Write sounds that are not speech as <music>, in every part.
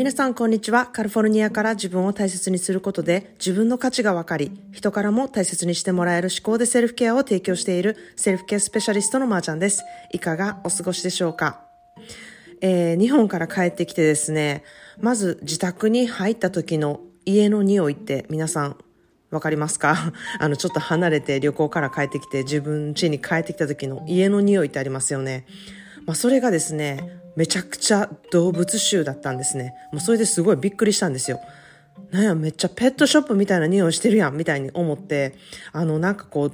皆さんこんにちは。カリフォルニアから自分を大切にすることで自分の価値が分かり、人からも大切にしてもらえる思考でセルフケアを提供しているセルフケアスペシャリストのまーちゃんです。いかがお過ごしでしょうか？えー、日本から帰ってきてですね、まず自宅に入った時の家の匂いって皆さんわかりますか？<laughs> あの、ちょっと離れて旅行から帰ってきて自分家に帰ってきた時の家の匂いってありますよね。まあ、それがですね、めちゃくちゃ動物臭だったんですね。もうそれですごいびっくりしたんですよ。なんや、めっちゃペットショップみたいな匂いしてるやん、みたいに思って、あの、なんかこう、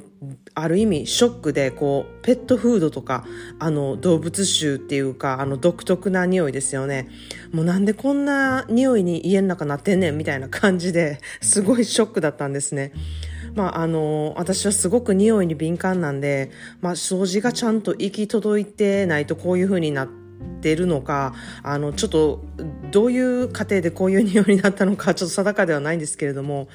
ある意味ショックで、こう、ペットフードとか、あの、動物臭っていうか、あの、独特な匂いですよね。もうなんでこんな匂いに家の中なってんねん、みたいな感じで、すごいショックだったんですね。まあ、あの、私はすごく匂いに敏感なんで、まあ、掃除がちゃんと行き届いてないとこういう風になって、てるのかあのちょっとどういう過程でこういう匂いになったのか <laughs> ちょっと定かではないんですけれども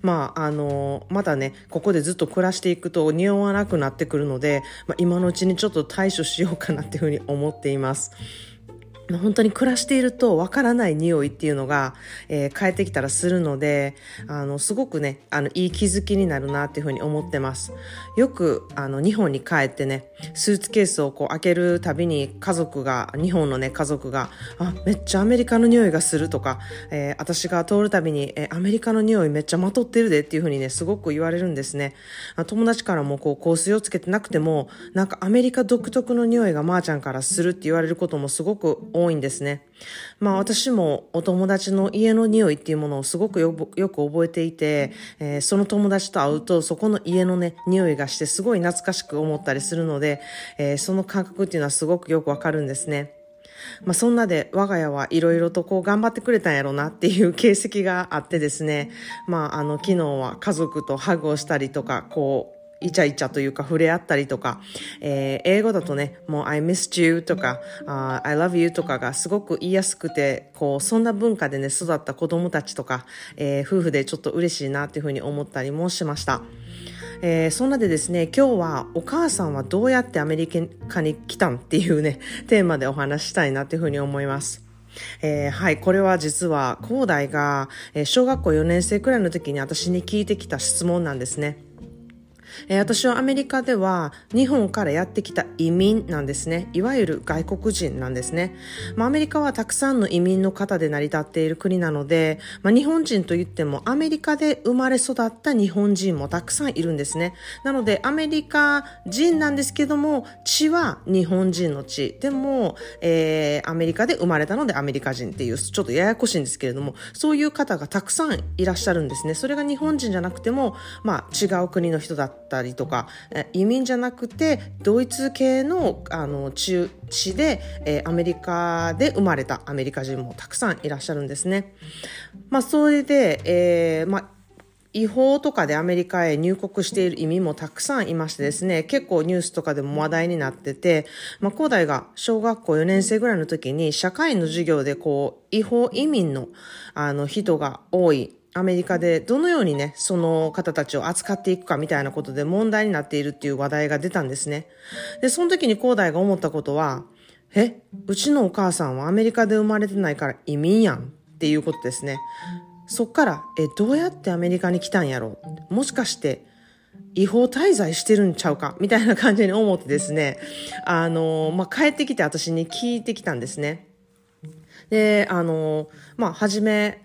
まああのまだねここでずっと暮らしていくと匂わなくなってくるので、まあ、今のうちにちょっと対処しようかなっていうふうに思っています。本当に暮らしているとわからない匂いっていうのが、えー、帰ってきたらするので、あの、すごくね、あの、いい気づきになるなっていうふうに思ってます。よく、あの、日本に帰ってね、スーツケースをこう開けるたびに家族が、日本のね、家族が、あ、めっちゃアメリカの匂いがするとか、えー、私が通るたびに、えー、アメリカの匂いめっちゃまとってるでっていうふうにね、すごく言われるんですね。友達からもこう、香水をつけてなくても、なんかアメリカ独特の匂いがまーちゃんからするって言われることもすごく多いんですね。まあ私もお友達の家の匂いっていうものをすごくよく覚えていて、えー、その友達と会うとそこの家のね、匂いがしてすごい懐かしく思ったりするので、えー、その感覚っていうのはすごくよくわかるんですね。まあ、そんなで我が家はいろいろとこう頑張ってくれたんやろうなっていう形跡があってですね、まあ、あの、昨日は家族とハグをしたりとか、こう、イチャイチャというか触れ合ったりとか、えー、英語だとね、もう I missed you とか、uh, I love you とかがすごく言いやすくて、こう、そんな文化でね、育った子供たちとか、えー、夫婦でちょっと嬉しいなっていうふうに思ったりもしました。えー、そんなでですね、今日はお母さんはどうやってアメリカに来たんっていうね、<laughs> テーマでお話したいなっていうふうに思います。えー、はい、これは実は、広大が、えー、小学校4年生くらいの時に私に聞いてきた質問なんですね。えー、私はアメリカでは日本からやってきた移民なんですね。いわゆる外国人なんですね。まあ、アメリカはたくさんの移民の方で成り立っている国なので、まあ、日本人といってもアメリカで生まれ育った日本人もたくさんいるんですね。なのでアメリカ人なんですけども、血は日本人の血。でも、えー、アメリカで生まれたのでアメリカ人っていう、ちょっとややこしいんですけれども、そういう方がたくさんいらっしゃるんですね。それが日本人じゃなくても、まあ違う国の人だったったりとか移民じゃなくてドイツ系のあの中地で、えー、アメリカで生まれたアメリカ人もたくさんいらっしゃるんですね。まあ、それで、えー、まあ違法とかでアメリカへ入国している移民もたくさんいましてですね、結構ニュースとかでも話題になってて、まあ、高大が小学校4年生ぐらいの時に社会の授業でこう、違法移民のあの人が多いアメリカでどのようにね、その方たちを扱っていくかみたいなことで問題になっているっていう話題が出たんですね。で、その時に広大が思ったことは、え、うちのお母さんはアメリカで生まれてないから移民やんっていうことですね。そっから、え、どうやってアメリカに来たんやろうもしかして、違法滞在してるんちゃうか？みたいな感じに思ってですね、あの、まあ、帰ってきて私に聞いてきたんですね。で、あの、まあ、はじめ、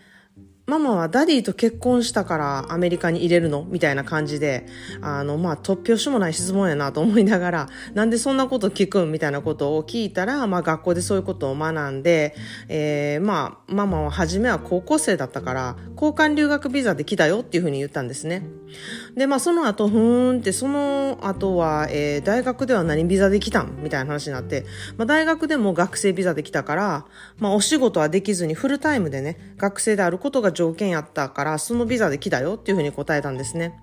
ママはダディと結婚したからアメリカに入れるの？みたいな感じで、あの、まあ、突拍子もない質問やなと思いながら、<laughs> なんでそんなこと聞くん？みたいなことを聞いたら、まあ、学校でそういうことを学んで、えー、まあ、ママは初めは高校生だったから、交換留学ビザで来たよっていうふうに言ったんですね。で、まあ、その後、ふーんって、その後は、えー、大学では何ビザで来たん？みたいな話になって、まあ、大学でも学生ビザで来たから、まあ、お仕事はできずにフルタイムでね、学生であることが条件やったから、そのビザで来たよっていうふうに答えたんですね。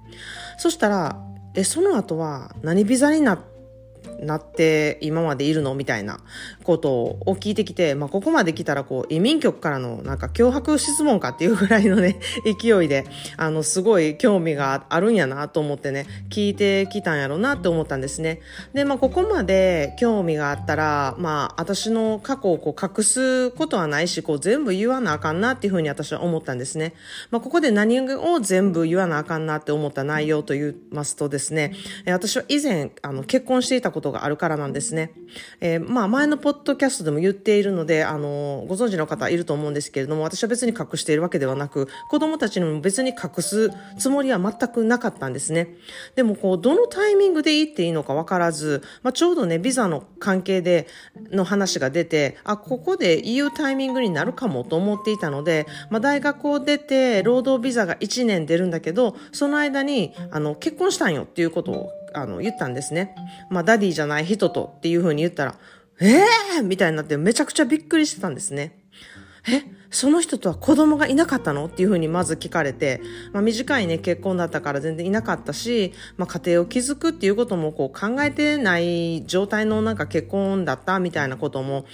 そしたら、え、その後は何ビザにな、なって今までいるの？みたいなことを聞いてきて、まあ、ここまで来たらこう移民局からのなんか脅迫質問かっていうぐらいのね、<laughs> 勢いで、あの、すごい興味があるんやなと思ってね、聞いてきたんやろうなって思ったんですね。で、まあ、ここまで興味があったら、まあ、私の過去をこう隠すことはないし、こう全部言わなあかんなっていうふうに私は思ったんですね。まあ、ここで何を全部言わなあかんなって思った内容と言いますとですね、私は以前、あの、結婚していたことがあるからなんですね。えー、まあ、前のポッドキャストでも言っているので、あの、ご存知の方いると思うんですけれども、私は別に隠しているわけではなく、子供たちにも別に隠すつもりは全くなかったんですね。でも、こう、どのタイミングで言っていいのかわからず、まあ、ちょうどね、ビザの関係で、の話が出て、あ、ここで言うタイミングになるかもと思っていたので、まあ、大学を出て、労働ビザが1年出るんだけど、その間に、あの、結婚したんよっていうことを、あの、言ったんですね。まあ、ダディじゃない人とっていうふうに言ったら、ええー、みたいになってめちゃくちゃびっくりしてたんですね。えその人とは子供がいなかったのっていうふうにまず聞かれて、まあ、短いね、結婚だったから全然いなかったし、まあ、家庭を築くっていうこともこう考えてない状態のなんか結婚だったみたいなことも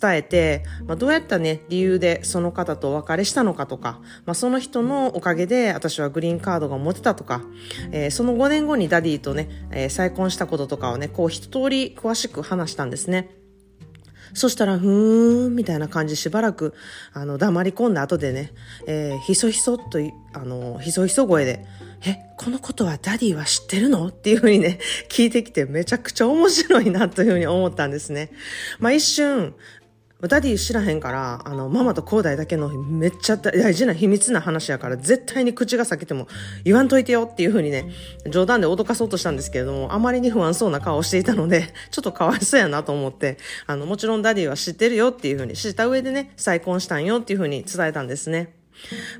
伝えて、まあ、どうやったね、理由でその方とお別れしたのかとか、まあ、その人のおかげで私はグリーンカードが持てたとか、えー、その5年後にダディとね、えー、再婚したこととかをね、こう一通り詳しく話したんですね。そしたら、ふーん、みたいな感じしばらく、あの、黙り込んだ後でね、えー、ひそひそっと、あの、ひそひそ声で、え、このことはダディは知ってるの？っていうふうにね、聞いてきてめちゃくちゃ面白いなというふうに思ったんですね。まあ一瞬、ダディ知らへんから、あの、ママと兄弟だけのめっちゃ大事な秘密な話やから、絶対に口が裂けても言わんといてよっていう風にね、冗談で脅かそうとしたんですけれども、あまりに不安そうな顔をしていたので、ちょっとかわいそうやなと思って、あの、もちろんダディは知ってるよっていう風に、知った上でね、再婚したんよっていう風に伝えたんですね。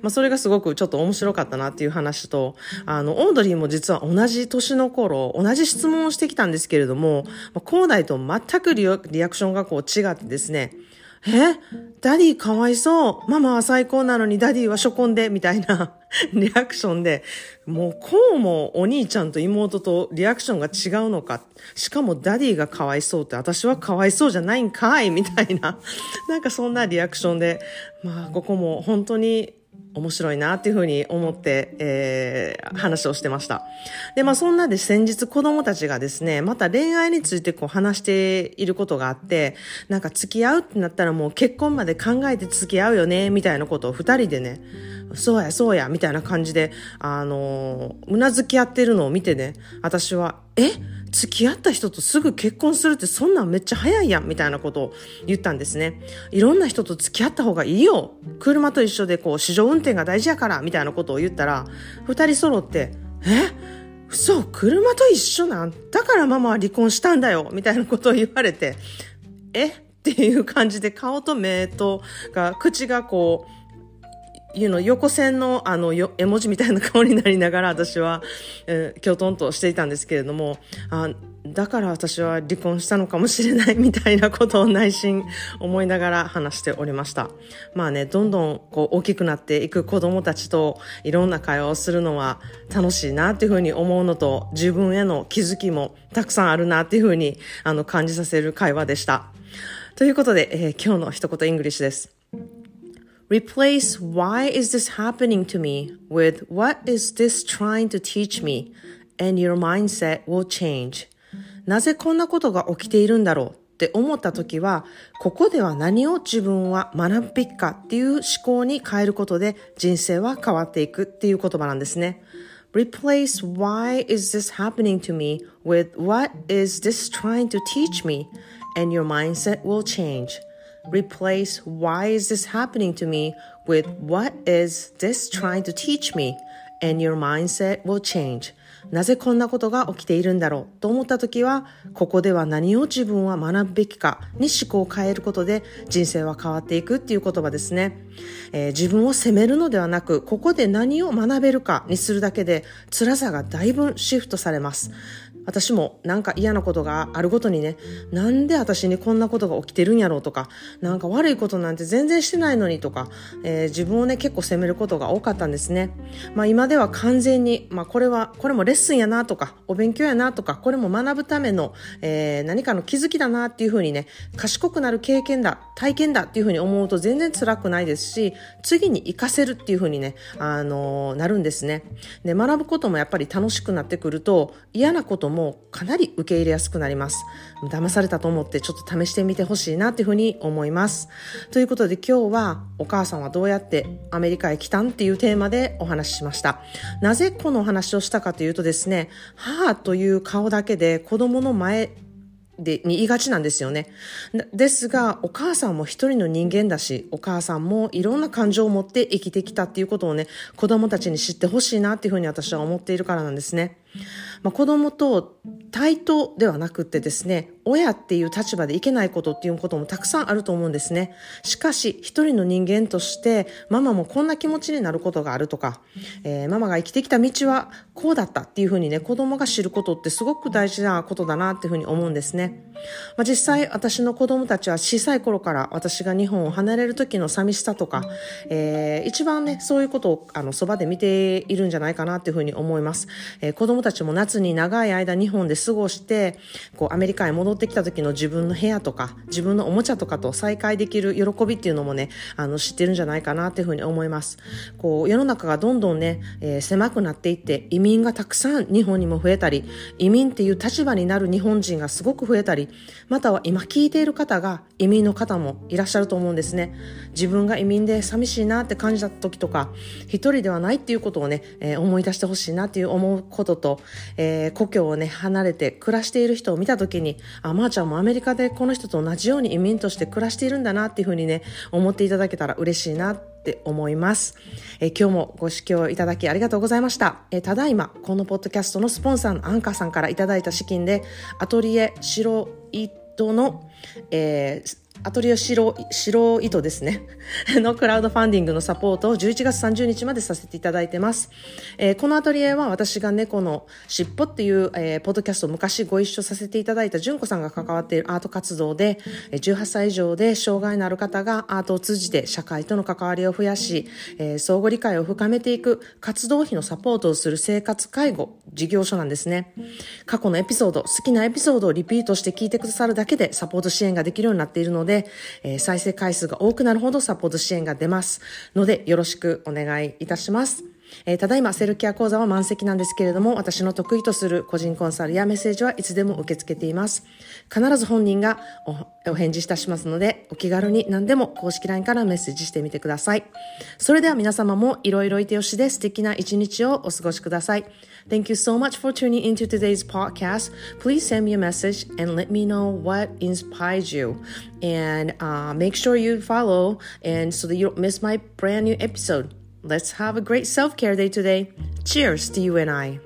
まあ、それがすごくちょっと面白かったなっていう話と、あの、オードリーも実は同じ年の頃、同じ質問をしてきたんですけれども、まあ、兄弟と全くリアクションがこう違ってですね、え？ダディかわいそう。ママは最高なのにダディは初婚で、みたいな <laughs> リアクションで、もうこうもお兄ちゃんと妹とリアクションが違うのか。しかもダディがかわいそうって私はかわいそうじゃないんかいみたいな。<laughs> なんかそんなリアクションで、まあここも本当に面白いなっていうふうに思って、えー、話をしてました。で、まあそんなで先日子供たちがですね、また恋愛についてこう話していることがあって、なんか付き合うってなったらもう結婚まで考えて付き合うよね、みたいなことを二人でね、そうや、そうや、みたいな感じで、あのうなずき合ってるのを見てね、私は、え？付き合った人とすぐ結婚するってそんなんめっちゃ早いやんみたいなことを言ったんですね。いろんな人と付き合った方がいいよ。車と一緒でこう市場運転が大事やからみたいなことを言ったら、二人揃って、え？嘘車と一緒なんだからママは離婚したんだよみたいなことを言われて、え？っていう感じで顔と目とが、口がこう、いうの横線のあの絵文字みたいな顔になりながら私は、えー、きょとんとしていたんですけれどもあだから私は離婚したのかもしれないみたいなことを内心思いながら <laughs> 話しておりました。まあね、どんどんこう大きくなっていく子供たちといろんな会話をするのは楽しいなっていうふうに思うのと自分への気づきもたくさんあるなっていうふうにあの感じさせる会話でした。ということで、えー、今日の一言イングリッシュです。Replace why is this happening to me with what is this trying to teach me and your mindset will change. なぜこんなことが起きているんだろうって思った時は、ここでは何を自分は学ぶべきかっていう思考に変えることで人生は変わっていくっていう言葉なんですね。Replace why is this happening to me with what is this trying to teach me and your mindset will change. Replace why is this happening to me with what is this trying to teach me? And your mindset will change なぜこんなことが起きているんだろう?と思った時は、ここでは何を自分は学ぶべきかに思考を変えることで人生は変わっていくっていう言葉ですね。えー、自分を責めるのではなく、ここで何を学べるかにするだけで辛さがだいぶシフトされます。私もなんか嫌なことがあるごとにね、なんで私にこんなことが起きてるんやろうとか、なんか悪いことなんて全然してないのにとか、えー、自分をね、結構責めることが多かったんですね。まあ今では完全に、まあこれは、これもレッスンやなとか、お勉強やなとか、これも学ぶための、えー、何かの気づきだなっていうふうにね、賢くなる経験だ、体験だっていうふうに思うと全然辛くないですし、次に活かせるっていうふうにね、あのー、なるんですね。で、学ぶこともやっぱり楽しくなってくると、嫌なことももうかなり受け入れやすくなります。騙されたと思ってちょっと試してみてほしいなっていうふうに思います。ということで今日はお母さんはどうやってアメリカへ来たんっていうテーマでお話ししました。なぜこのお話をしたかというとですね、母という顔だけで子供の前で、に言いがちなんですよね。ですが、お母さんも一人の人間だし、お母さんもいろんな感情を持って生きてきたっていうことをね、子供たちに知ってほしいなっていうふうに私は思っているからなんですね。まあ、子供と対等ではなくてですね、親っていう立場でいけないことっていうこともたくさんあると思うんですね。しかし、一人の人間として、ママもこんな気持ちになることがあるとか、えー、ママが生きてきた道はこうだったっていうふうにね、子供が知ることってすごく大事なことだなっていうふうに思うんですね。まあ、実際、私の子供たちは小さい頃から私が日本を離れる時の寂しさとか、えー、一番ね、そういうことをあの、そばで見ているんじゃないかなっていうふうに思います。えー、子供供たちも夏に長い間日本で過ごして、こう、アメリカへ戻ってきた時の自分の部屋とか、自分のおもちゃとかと再会できる喜びっていうのもね、あの、知ってるんじゃないかなっていうふうに思います。こう、世の中がどんどんね、えー、狭くなっていって、移民がたくさん日本にも増えたり、移民っていう立場になる日本人がすごく増えたり、または今聞いている方が移民の方もいらっしゃると思うんですね。自分が移民で寂しいなって感じた時とか、一人ではないっていうことをね、えー、思い出してほしいなっていう思うことと、えー、故郷をね、離れて暮らしている人を見た時に、あ、まー、あ、ちゃんもアメリカでこの人と同じように移民として暮らしているんだなっていうふうにね、思っていただけたら嬉しいなって思います。え、今日もご視聴いただきありがとうございました。え、ただいま、このポッドキャストのスポンサーのアンカーさんからいただいた資金で、アトリエ白糸の、えー、アトリエ白白糸ですね <laughs> のクラウドファンディングのサポートを11月30日までさせていただいてます。えー、このアトリエは私が猫の尻尾っていう、えー、ポッドキャストを昔ご一緒させていただいた純子さんが関わっているアート活動で、18歳以上で障害のある方がアートを通じて社会との関わりを増やし、えー、相互理解を深めていく活動費のサポートをする生活介護事業所なんですね。過去のエピソード、好きなエピソードをリピートして聞いてくださるだけでサポート支援ができるようになっているので、えー、再生回数が多くなるほどサポート支援が出ますので、よろしくお願いいたします。えー、ただいまセルケア講座は満席なんですけれども、私の得意とする個人コンサルやメッセージはいつでも受け付けています。必ず本人がお返事いたしますので、お気軽に何でも公式 LINE からメッセージしてみてください。それでは皆様もいろいろいてよしで素敵な一日をお過ごしください。Thank you so much for tuning into today's podcast. Please send me a message and let me know what inspired you. And uh, make sure you follow and so that you don't miss my brand new episode. Let's have a great self care day today. Cheers to you and I.